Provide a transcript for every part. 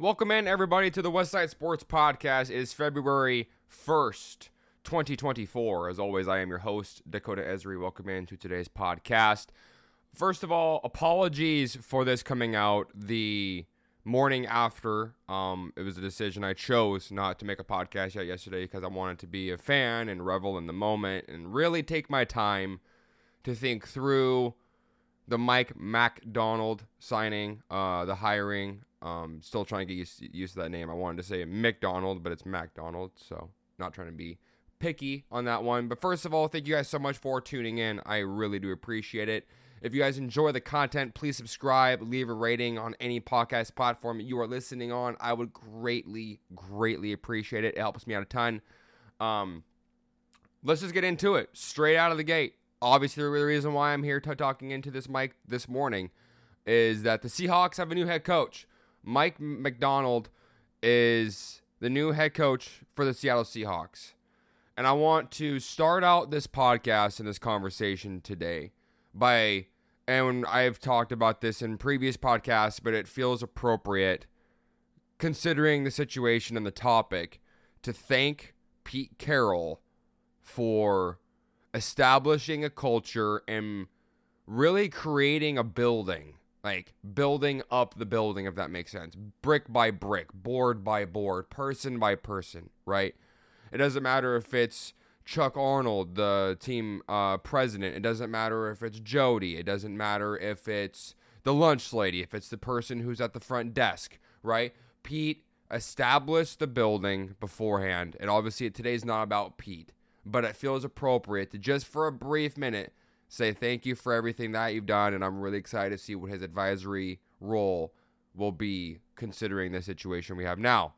Welcome in, everybody, to the Westside Sports Podcast. It is February 1st, 2024. As always, I am your host, Dakota Esri. Welcome in to today's podcast. First of all, apologies for this coming out the morning after. Um, it was a decision I chose not to make a podcast yet yesterday because I wanted to be a fan and revel in the moment and really take my time to think through the Mike MacDonald signing, uh, the hiring. Um, still trying to get used, used to that name. I wanted to say McDonald, but it's MacDonald, so not trying to be picky on that one. But first of all, thank you guys so much for tuning in. I really do appreciate it. If you guys enjoy the content, please subscribe, leave a rating on any podcast platform you are listening on. I would greatly, greatly appreciate it. It helps me out a ton. Um, let's just get into it straight out of the gate. Obviously, the reason why I'm here t- talking into this mic this morning is that the Seahawks have a new head coach. Mike McDonald is the new head coach for the Seattle Seahawks. And I want to start out this podcast and this conversation today by, and I've talked about this in previous podcasts, but it feels appropriate considering the situation and the topic to thank Pete Carroll for establishing a culture and really creating a building like building up the building if that makes sense. Brick by brick board by board person by person right? It doesn't matter if it's chuck arnold the team uh, president. It doesn't matter if it's jody. It doesn't matter if it's the lunch lady if it's the person who's at the front desk right? Pete established the building beforehand and obviously today's not about pete but it feels appropriate to just for a brief minute say thank you for everything that you've done, and I'm really excited to see what his advisory role will be considering the situation we have now.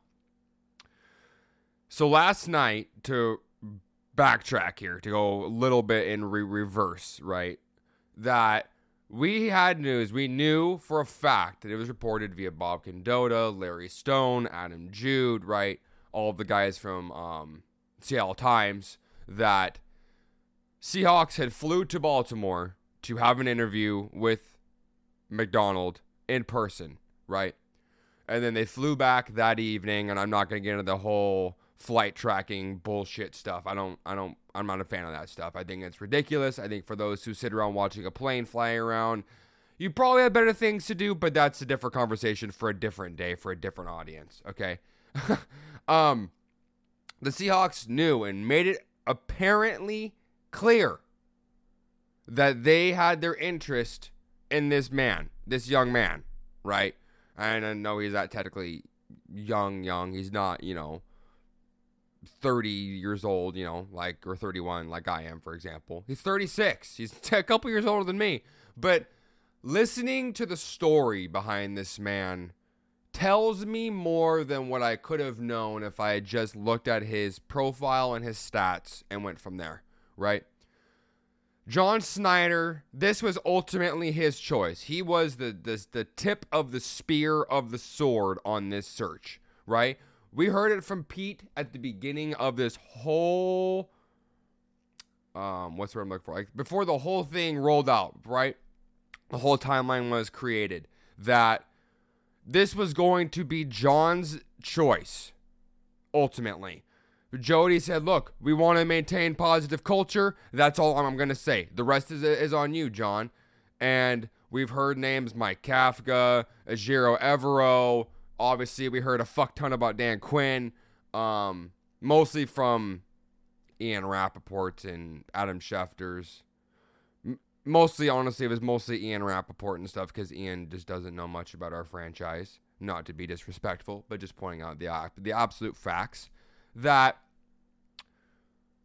So last night, to backtrack here, to go a little bit in re- reverse, right? That we had news. We knew for a fact that it was reported via Bob Condotta, Larry Stone, Adam Jude, right? All of the guys from um, Seattle Times that Seahawks had flew to Baltimore to have an interview with McDonald in person, right? And then they flew back that evening, and I'm not going to get into the whole flight tracking bullshit stuff. I don't, I don't, I'm not a fan of that stuff. I think it's ridiculous. I think for those who sit around watching a plane flying around, you probably have better things to do, but that's a different conversation for a different day for a different audience. Okay. um, the Seahawks knew and made it apparently clear that they had their interest in this man, this young man, right? And I know he's not technically young, young. He's not, you know, 30 years old, you know, like, or 31, like I am, for example. He's 36. He's a couple years older than me. But listening to the story behind this man tells me more than what I could have known if I had just looked at his profile and his stats and went from there right? John Schneider, this was ultimately his choice. He was the, the the tip of the spear of the sword on this search, right? We heard it from Pete at the beginning of this whole um what's the word I'm looking for? Like before the whole thing rolled out, right? The whole timeline was created that this was going to be John's choice ultimately. Jody said, "Look, we want to maintain positive culture. That's all I'm going to say. The rest is is on you, John." And we've heard names Mike Kafka, Ejiro Evero. Obviously, we heard a fuck ton about Dan Quinn, um, mostly from Ian Rapoport and Adam Schefter's. Mostly, honestly, it was mostly Ian Rapoport and stuff because Ian just doesn't know much about our franchise. Not to be disrespectful, but just pointing out the the absolute facts that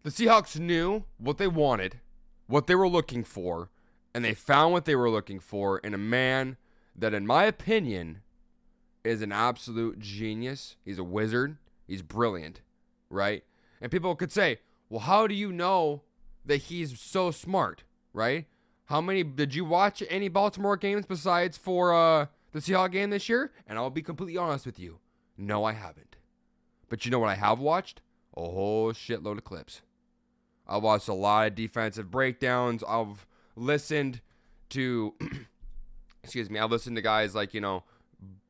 the Seahawks knew what they wanted, what they were looking for, and they found what they were looking for in a man that, in my opinion, is an absolute genius. He's a wizard. He's brilliant, right? And people could say, well, how do you know that he's so smart, right? How many did you watch any Baltimore games besides for uh, the Seahawks game this year? And I'll be completely honest with you. No, I haven't. But you know what I have watched? A whole shitload of clips. I watched a lot of defensive breakdowns. I've listened to, excuse me, I've listened to guys like, you know,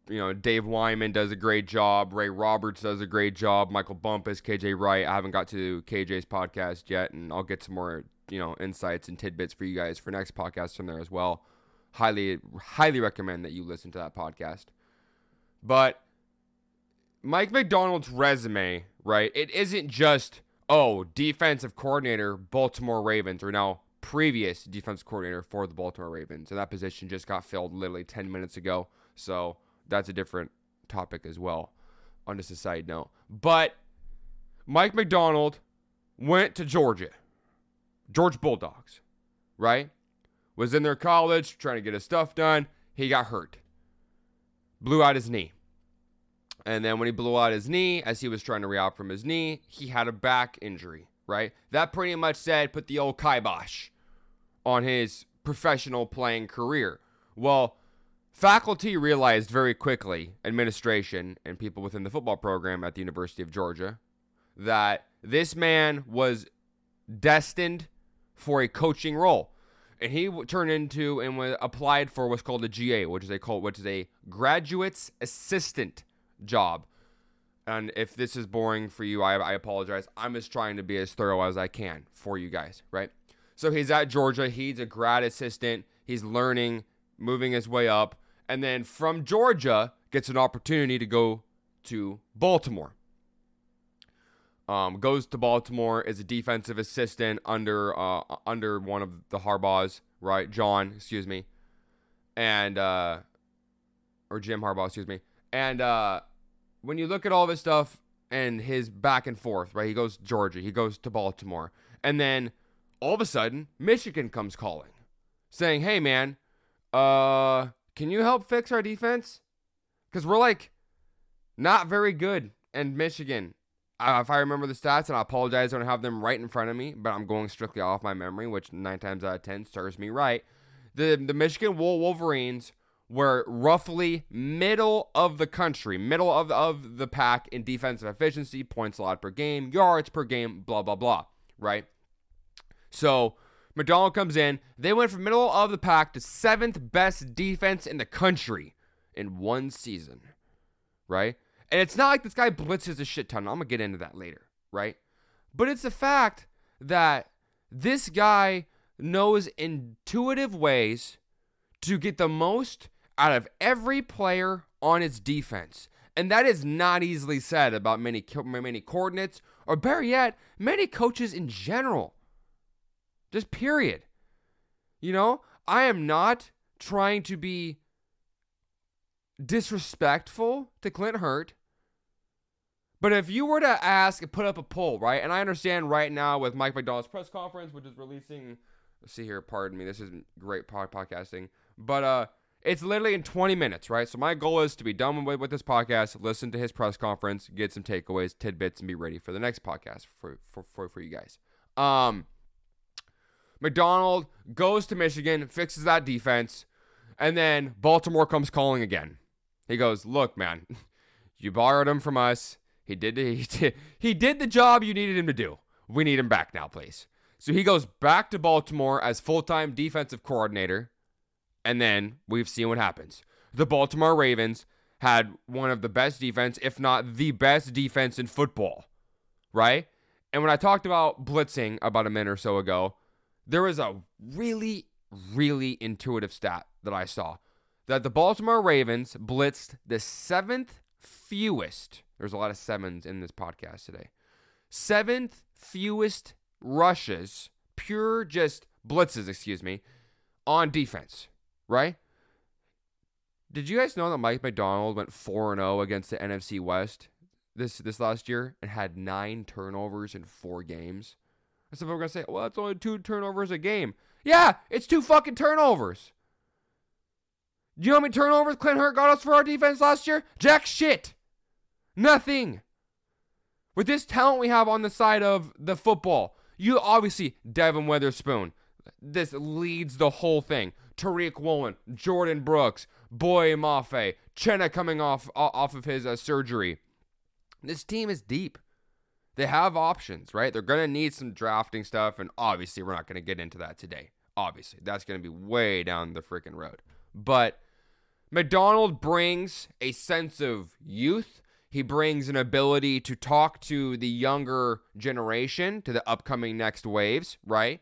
you know, Dave Wyman does a great job. Ray Roberts does a great job. Michael Bumpus, KJ Wright. I haven't got to KJ's podcast yet, and I'll get some more, you know, insights and tidbits for you guys for next podcast from there as well. Highly, highly recommend that you listen to that podcast. But Mike McDonald's resume, right? It isn't just, oh, defensive coordinator, Baltimore Ravens, or now previous defensive coordinator for the Baltimore Ravens. And that position just got filled literally 10 minutes ago. So that's a different topic as well, on just a side note. But Mike McDonald went to Georgia, George Bulldogs, right? Was in their college trying to get his stuff done. He got hurt, blew out his knee. And then when he blew out his knee, as he was trying to rehab from his knee, he had a back injury, right? That pretty much said put the old kibosh on his professional playing career. Well, Faculty realized very quickly, administration and people within the football program at the University of Georgia, that this man was destined for a coaching role. And he turned into and applied for what's called a GA, which is a called, which is a graduate's assistant job. And if this is boring for you, I, I apologize. I'm just trying to be as thorough as I can for you guys, right? So he's at Georgia. He's a grad assistant. He's learning, moving his way up and then from Georgia gets an opportunity to go to Baltimore. Um, goes to Baltimore as a defensive assistant under uh, under one of the Harbaughs, right? John, excuse me, and uh, or Jim Harbaugh, excuse me. And uh, when you look at all this stuff and his back and forth, right? He goes Georgia, he goes to Baltimore, and then all of a sudden Michigan comes calling, saying, "Hey, man, uh, can you help fix our defense? Because we're like not very good. And Michigan, uh, if I remember the stats, and I apologize, I don't have them right in front of me, but I'm going strictly off my memory, which nine times out of ten serves me right. The the Michigan Wolverines were roughly middle of the country, middle of, of the pack in defensive efficiency, points allowed per game, yards per game, blah blah blah. Right. So McDonald comes in. They went from middle of the pack to seventh best defense in the country in one season, right? And it's not like this guy blitzes a shit ton. I'm gonna get into that later, right? But it's the fact that this guy knows intuitive ways to get the most out of every player on his defense. And that is not easily said about many many coordinates or better yet, many coaches in general. Just period. You know, I am not trying to be disrespectful to Clint Hurtt. But if you were to ask and put up a poll, right? And I understand right now with Mike Macdonald's press conference, which is releasing, let's see here, pardon me, this isn't great podcasting, but uh, it's literally in 20 minutes, right? So my goal is to be done with, with this podcast, listen to his press conference, get some takeaways, tidbits, and be ready for the next podcast for for for, for you guys. Um, Macdonald goes to Michigan, fixes that defense, and then Baltimore comes calling again. He goes, "Look, man, you borrowed him from us. He did he did, he did the job you needed him to do. We need him back now, please." So he goes back to Baltimore as full-time defensive coordinator, and then we've seen what happens. The Baltimore Ravens had one of the best defense, if not the best defense in football, right? And when I talked about blitzing about a minute or so ago, there was a really, really intuitive stat that I saw that the Baltimore Ravens blitzed the seventh fewest. There's a lot of sevens in this podcast today. Seventh fewest rushes, pure just blitzes, excuse me, on defense, right? Did you guys know that Mike McDonald went 4 0 against the NFC West this this last year and had nine turnovers in four games? And some people are going to say, well, that's only two turnovers a game. Yeah, it's two fucking turnovers. Do you know how many turnovers Clint Hurtt got us for our defense last year? Jack shit. Nothing. With this talent we have on the side of the football, you obviously, Devon Witherspoon, this leads the whole thing. Tariq Woolen, Jordyn Brooks, Boye Mafe, Chenna coming off off of his uh, surgery. This team is deep they have options, right? They're going to need some drafting stuff, and obviously, we're not going to get into that today. Obviously, that's going to be way down the freaking road. But McDonald brings a sense of youth. He brings an ability to talk to the younger generation, to the upcoming next waves, right?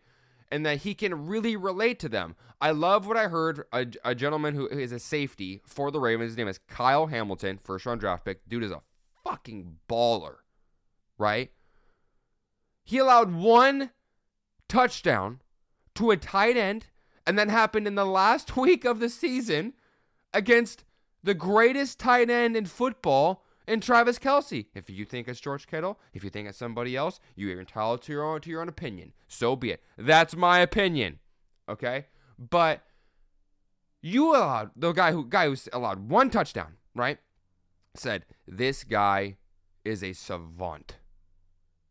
And that he can really relate to them. I love what I heard a, a gentleman who is a safety for the Ravens. His name is Kyle Hamilton, first round draft pick. Dude is a fucking baller, right? He allowed one touchdown to a tight end, and that happened in the last week of the season against the greatest tight end in football in Travis Kelce. If you think it's George Kittle, if you think it's somebody else, you're entitled to your own to your own opinion. So be it. That's my opinion. Okay? But you allowed the guy who guy who allowed one touchdown, right? Said this guy is a savant.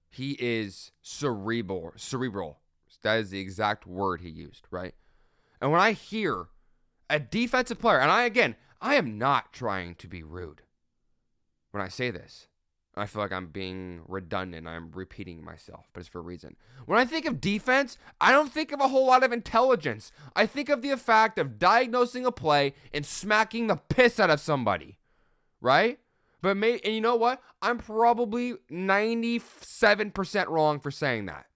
He is cerebral. Cerebral. That is the exact word he used, right? And when I hear a defensive player, and I again, I am not trying to be rude when I say this. I feel like I'm being redundant. I'm repeating myself, but it's for a reason. When I think of defense, I don't think of a whole lot of intelligence. I think of the fact of diagnosing a play and smacking the piss out of somebody, right? But may and you know what? I'm probably 97% wrong for saying that.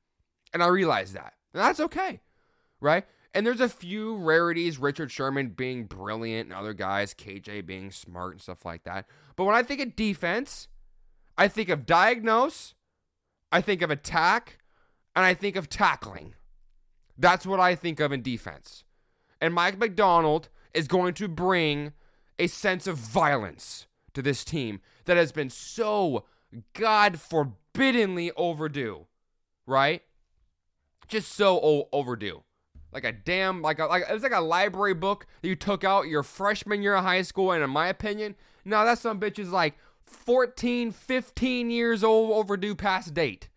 And I realize that. And that's okay. Right? And there's a few rarities, Richard Sherman being brilliant and other guys, KJ being smart and stuff like that. But when I think of defense, I think of diagnose, I think of attack, and I think of tackling. That's what I think of in defense. And Mike McDonald is going to bring a sense of violence to this team that has been so God forbiddenly overdue, right? Just so o- overdue. Like a damn, like a, like it was like a library book that you took out your freshman year of high school, and in my opinion, now that some bitch is like 14, 15 years old overdue past date.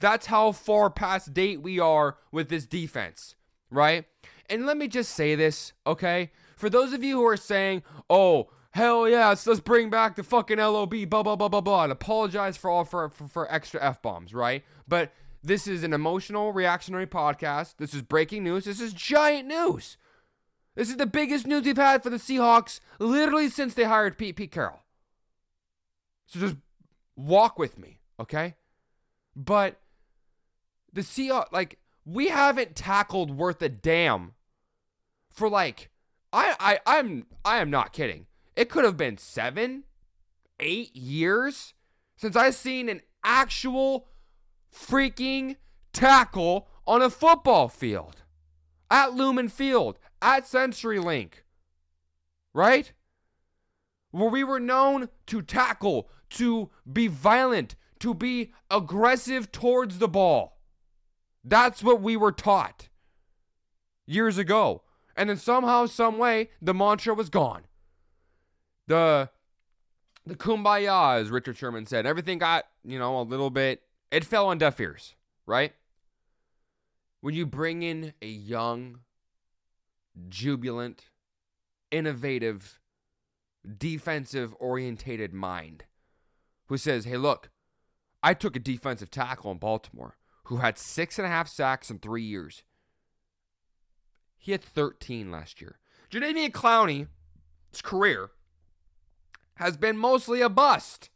That's how far past date we are with this defense, right? And let me just say this, okay? For those of you who are saying, oh, hell yeah, let's, let's bring back the fucking LOB, blah, blah, blah, blah, blah, and apologize for all for, for, for extra F bombs, right? But this is an emotional reactionary podcast. This is breaking news. This is giant news. This is the biggest news we've had for the Seahawks literally since they hired Pete Pete Carroll. So just walk with me, okay? But the Seahawks, like, we haven't tackled worth a damn for like I, I I'm I am not kidding. It could have been seven, eight years since I've seen an actual freaking tackle on a football field at Lumen Field, at CenturyLink, right? Where we were known to tackle, to be violent, to be aggressive towards the ball. That's what we were taught years ago. And then somehow, some way, the mantra was gone. The the kumbaya, as Richard Sherman said, everything got, you know, a little bit it fell on deaf ears, right? When you bring in a young, jubilant, innovative, defensive orientated mind who says, hey, look, I took a defensive tackle in Baltimore who had six and a half sacks in three years. He had 13 last year. Jadeveon Clowney's career has been mostly a bust.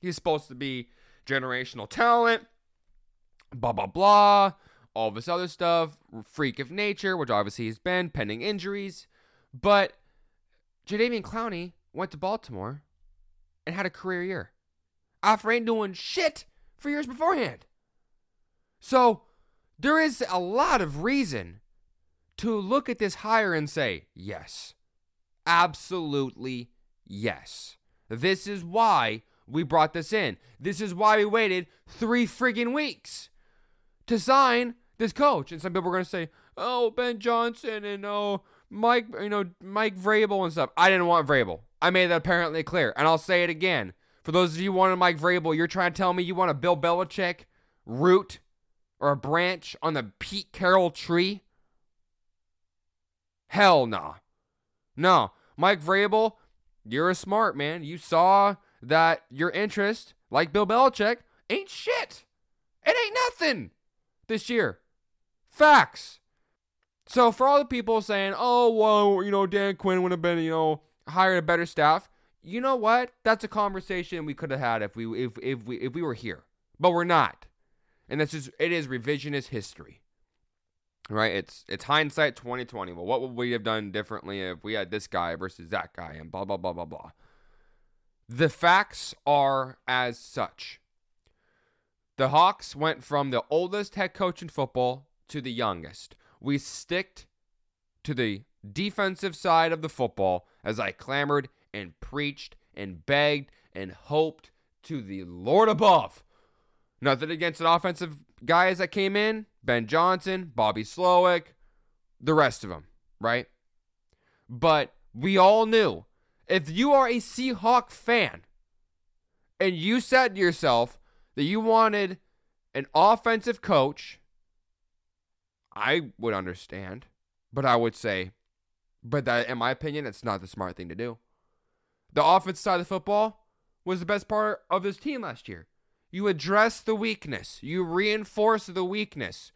He's supposed to be generational talent, blah, blah, blah, all this other stuff, freak of nature, which obviously he's been, pending injuries. But Jadeveon Clowney went to Baltimore and had a career year after ain't doing shit for years beforehand. So there is a lot of reason to look at this hire and say, yes, absolutely yes. This is why we brought this in. This is why we waited three friggin' weeks to sign this coach. And some people are going to say, oh, Ben Johnson and oh, Mike, you know, Mike Vrabel and stuff. I didn't want Vrabel. I made that apparently clear. And I'll say it again. For those of you wanting Mike Vrabel, you're trying to tell me you want a Bill Belichick root or a branch on the Pete Carroll tree? Hell no. Nah. No. Mike Vrabel, you're a smart man. You saw that your interest, like Bill Belichick, ain't shit. It ain't nothing this year. Facts. So for all the people saying, "Oh, well, you know, Dan Quinn would have been, you know, hired a better staff. You know what? That's a conversation we could have had if we if if we if we were here. But we're not. And that's just it is revisionist history. Right? It's it's hindsight 2020. Well, what would we have done differently if we had this guy versus that guy and blah blah blah blah blah. The facts are as such. The Hawks went from the oldest head coach in football to the youngest. We sticked to the defensive side of the football as I clamored and preached and begged and hoped to the Lord above. Nothing against the offensive guys that came in Ben Johnson, Bobby Slowik, the rest of them, right? But we all knew if you are a Seahawk fan and you said to yourself that you wanted an offensive coach, I would understand, but I would say, but that, in my opinion, it's not the smart thing to do. The offense side of the football was the best part of this team last year. You address the weakness, you reinforce the weakness,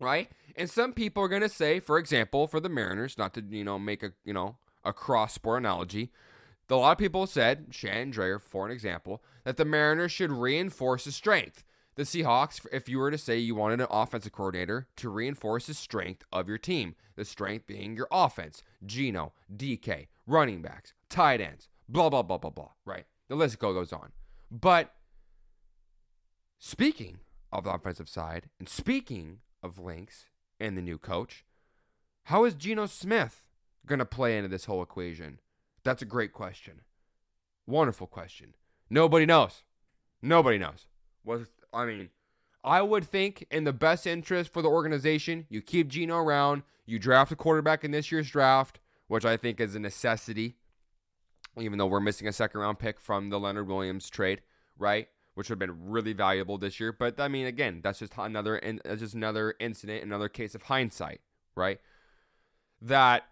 right? And some people are going to say, for example, for the Mariners, not to, you know, make a, you know, a cross sport analogy, a lot of people said, Shannon Drayer, for an example, that the Mariners should reinforce the strength. The Seahawks, if you were to say you wanted an offensive coordinator to reinforce the strength of your team, the strength being your offense, Geno, DK, running backs, tight ends, blah, blah, blah, blah, blah, right? The list goes on. But speaking of the offensive side, and speaking of Lynx and the new coach, how is Geno Smith going to play into this whole equation? That's a great question. Wonderful question. Nobody knows. Nobody knows. Was I mean, I would think in the best interest for the organization, you keep Geno around, you draft a quarterback in this year's draft, which I think is a necessity, even though we're missing a second round pick from the Leonard Williams trade, right? Which would have been really valuable this year. But I mean, again, that's just another that's just another incident, another case of hindsight, right? That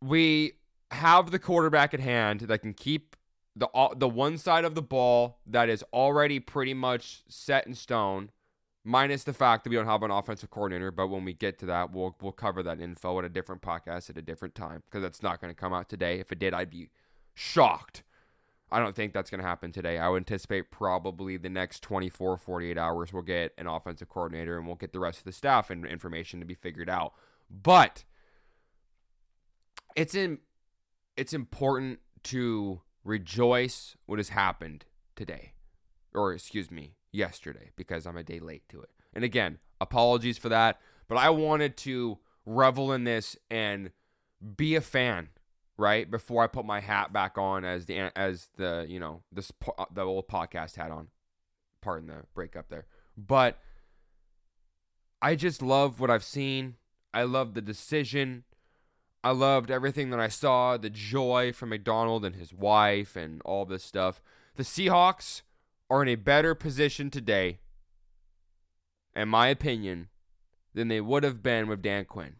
we have the quarterback at hand that can keep the uh, the one side of the ball that is already pretty much set in stone, minus the fact that we don't have an offensive coordinator. But when we get to that, we'll we'll cover that info at a different podcast at a different time because that's not going to come out today. If it did, I'd be shocked. I don't think that's going to happen today. I would anticipate probably the next 24, 48 hours we'll get an offensive coordinator and we'll get the rest of the staff and information to be figured out. But it's in it's important to rejoice what has happened today. Or, excuse me, yesterday, because I'm a day late to it. And again, apologies for that. But I wanted to revel in this and be a fan, right? Before I put my hat back on as the as the you know this the old podcast hat on. Pardon the breakup there, but I just love what I've seen. I love the decision. I loved everything that I saw, the joy from McDonald and his wife and all this stuff. The Seahawks are in a better position today, in my opinion, than they would have been with Dan Quinn.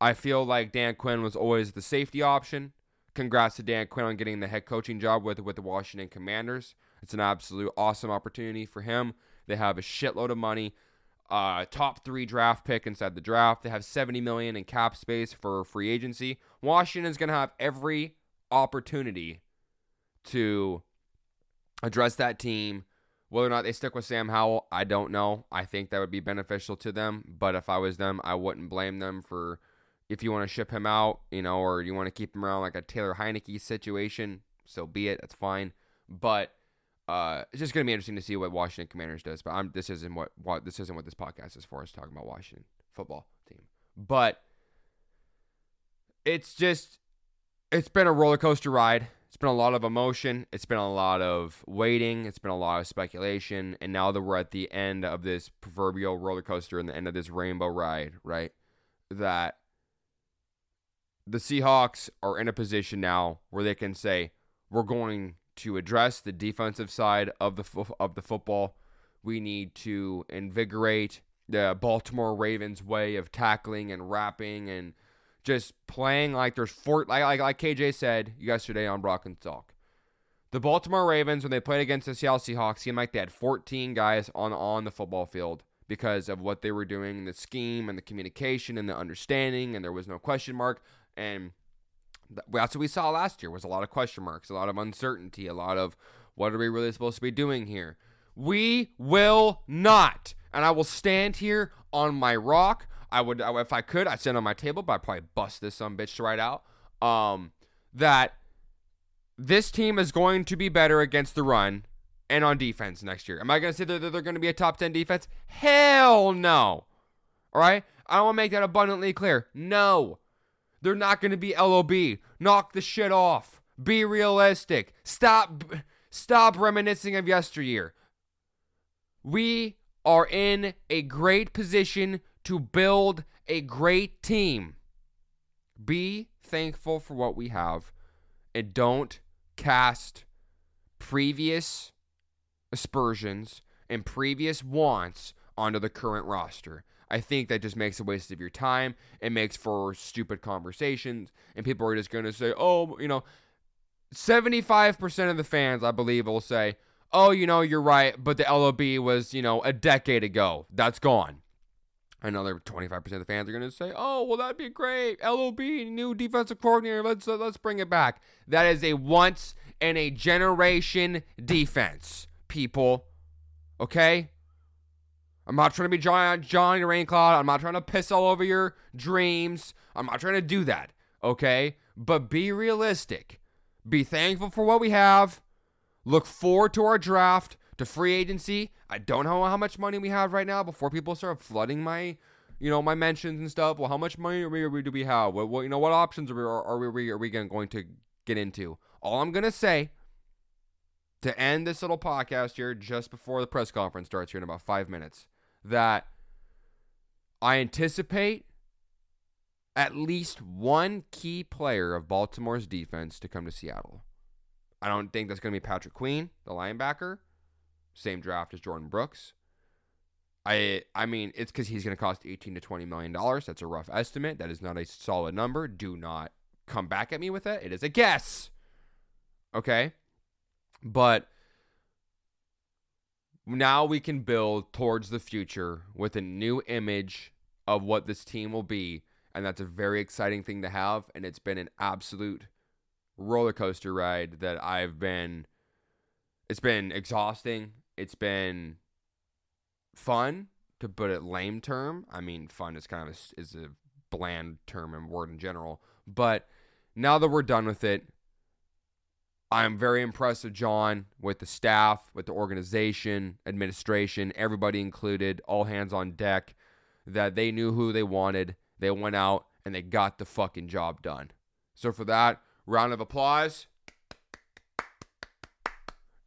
I feel like Dan Quinn was always the safety option. Congrats to Dan Quinn on getting the head coaching job with with the Washington Commanders. It's an absolute awesome opportunity for him. They have a shitload of money uh, top three draft pick inside the draft. They have 70 million in cap space for free agency. Washington's going to have every opportunity to address that team. Whether or not they stick with Sam Howell, I don't know. I think that would be beneficial to them. But if I was them, I wouldn't blame them for if you want to ship him out, you know, or you want to keep him around like a Taylor Heinicke situation. So be it. That's fine. But uh, it's just gonna be interesting to see what Washington Commanders does. But I'm, this isn't what, what this isn't what this podcast is for. Us talking about Washington football team, but it's just it's been a roller coaster ride. It's been a lot of emotion. It's been a lot of waiting. It's been a lot of speculation. And now that we're at the end of this proverbial roller coaster and the end of this rainbow ride, right? That the Seahawks are in a position now where they can say, we're going to address the defensive side of the fo- of the football. We need to invigorate the Baltimore Ravens way of tackling and wrapping and just playing like there's four like like, like KJ said yesterday on Brock and Salk. The Baltimore Ravens when they played against the Seattle Seahawks seemed like they had 14 guys on on the football field because of what they were doing, the scheme and the communication and the understanding, and there was no question mark. And That's what we saw last year was a lot of question marks, a lot of uncertainty, a lot of what are we really supposed to be doing here? We will not. And I will stand here on my rock. I would, if I could, I'd stand on my table, but I'd probably bust this some bitch right out. Um, that this team is going to be better against the run and on defense next year. Am I going to say that they're going to be a top 10 defense? Hell no. All right? I want to make that abundantly clear. No. They're not going to be LOB. Knock the shit off. Be realistic. Stop stop reminiscing of yesteryear. We are in a great position to build a great team. Be thankful for what we have and don't cast previous aspersions and previous wants onto the current roster. I think that just makes a waste of your time. It makes for stupid conversations, and people are just going to say, oh, you know, 75% of the fans, I believe, will say, oh, you know, you're right, but the LOB was, you know, a decade ago. That's gone. Another 25% of the fans are going to say, "Oh, well, that'd be great. LOB, new defensive coordinator. Let's uh, let's bring it back." That is a once in a generation defense, people. Okay. I'm not trying to be John Johnny Raincloud. I'm not trying to piss all over your dreams. I'm not trying to do that. Okay, but be realistic. Be thankful for what we have. Look forward to our draft to free agency. I don't know how much money we have right now before people start flooding my, you know, my mentions and stuff. Well, how much money are we, do we have? What, what, you know, what options are we are, are we are we going to get into? All I'm gonna say to end this little podcast here, just before the press conference starts here in about five minutes, that I anticipate at least one key player of Baltimore's defense to come to Seattle. I don't think that's going to be Patrick Queen, the linebacker same draft as Jordyn Brooks. I I mean, it's because he's going to cost 18 to 20 million dollars. That's a rough estimate. That is not a solid number. Do not come back at me with it. It is a guess. Okay, but now we can build towards the future with a new image of what this team will be, and that's a very exciting thing to have. And it's been an absolute roller coaster ride that I've been. It's been exhausting it's been fun to put it lame term. I mean, fun is kind of a, is a bland term and word in general. But now that we're done with it, I'm very impressed with John, with the staff, with the organization, administration, everybody included, all hands on deck, that they knew who they wanted. They went out and they got the fucking job done. So for that, round of applause.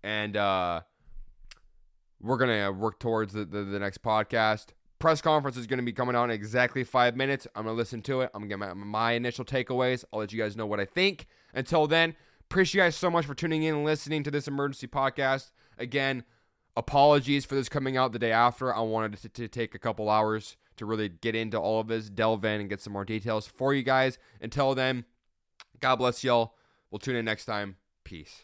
And uh we're gonna work towards the, the, the next podcast. Press conference is gonna be coming out in exactly five minutes. I'm gonna listen to it. I'm gonna get my, my initial takeaways. I'll let you guys know what I think. Until then, appreciate you guys so much for tuning in and listening to this emergency podcast. Again, apologies for this coming out the day after. I wanted to, to take a couple hours to really get into all of this, delve in, and get some more details for you guys. Until then, God bless y'all. We'll tune in next time. Peace.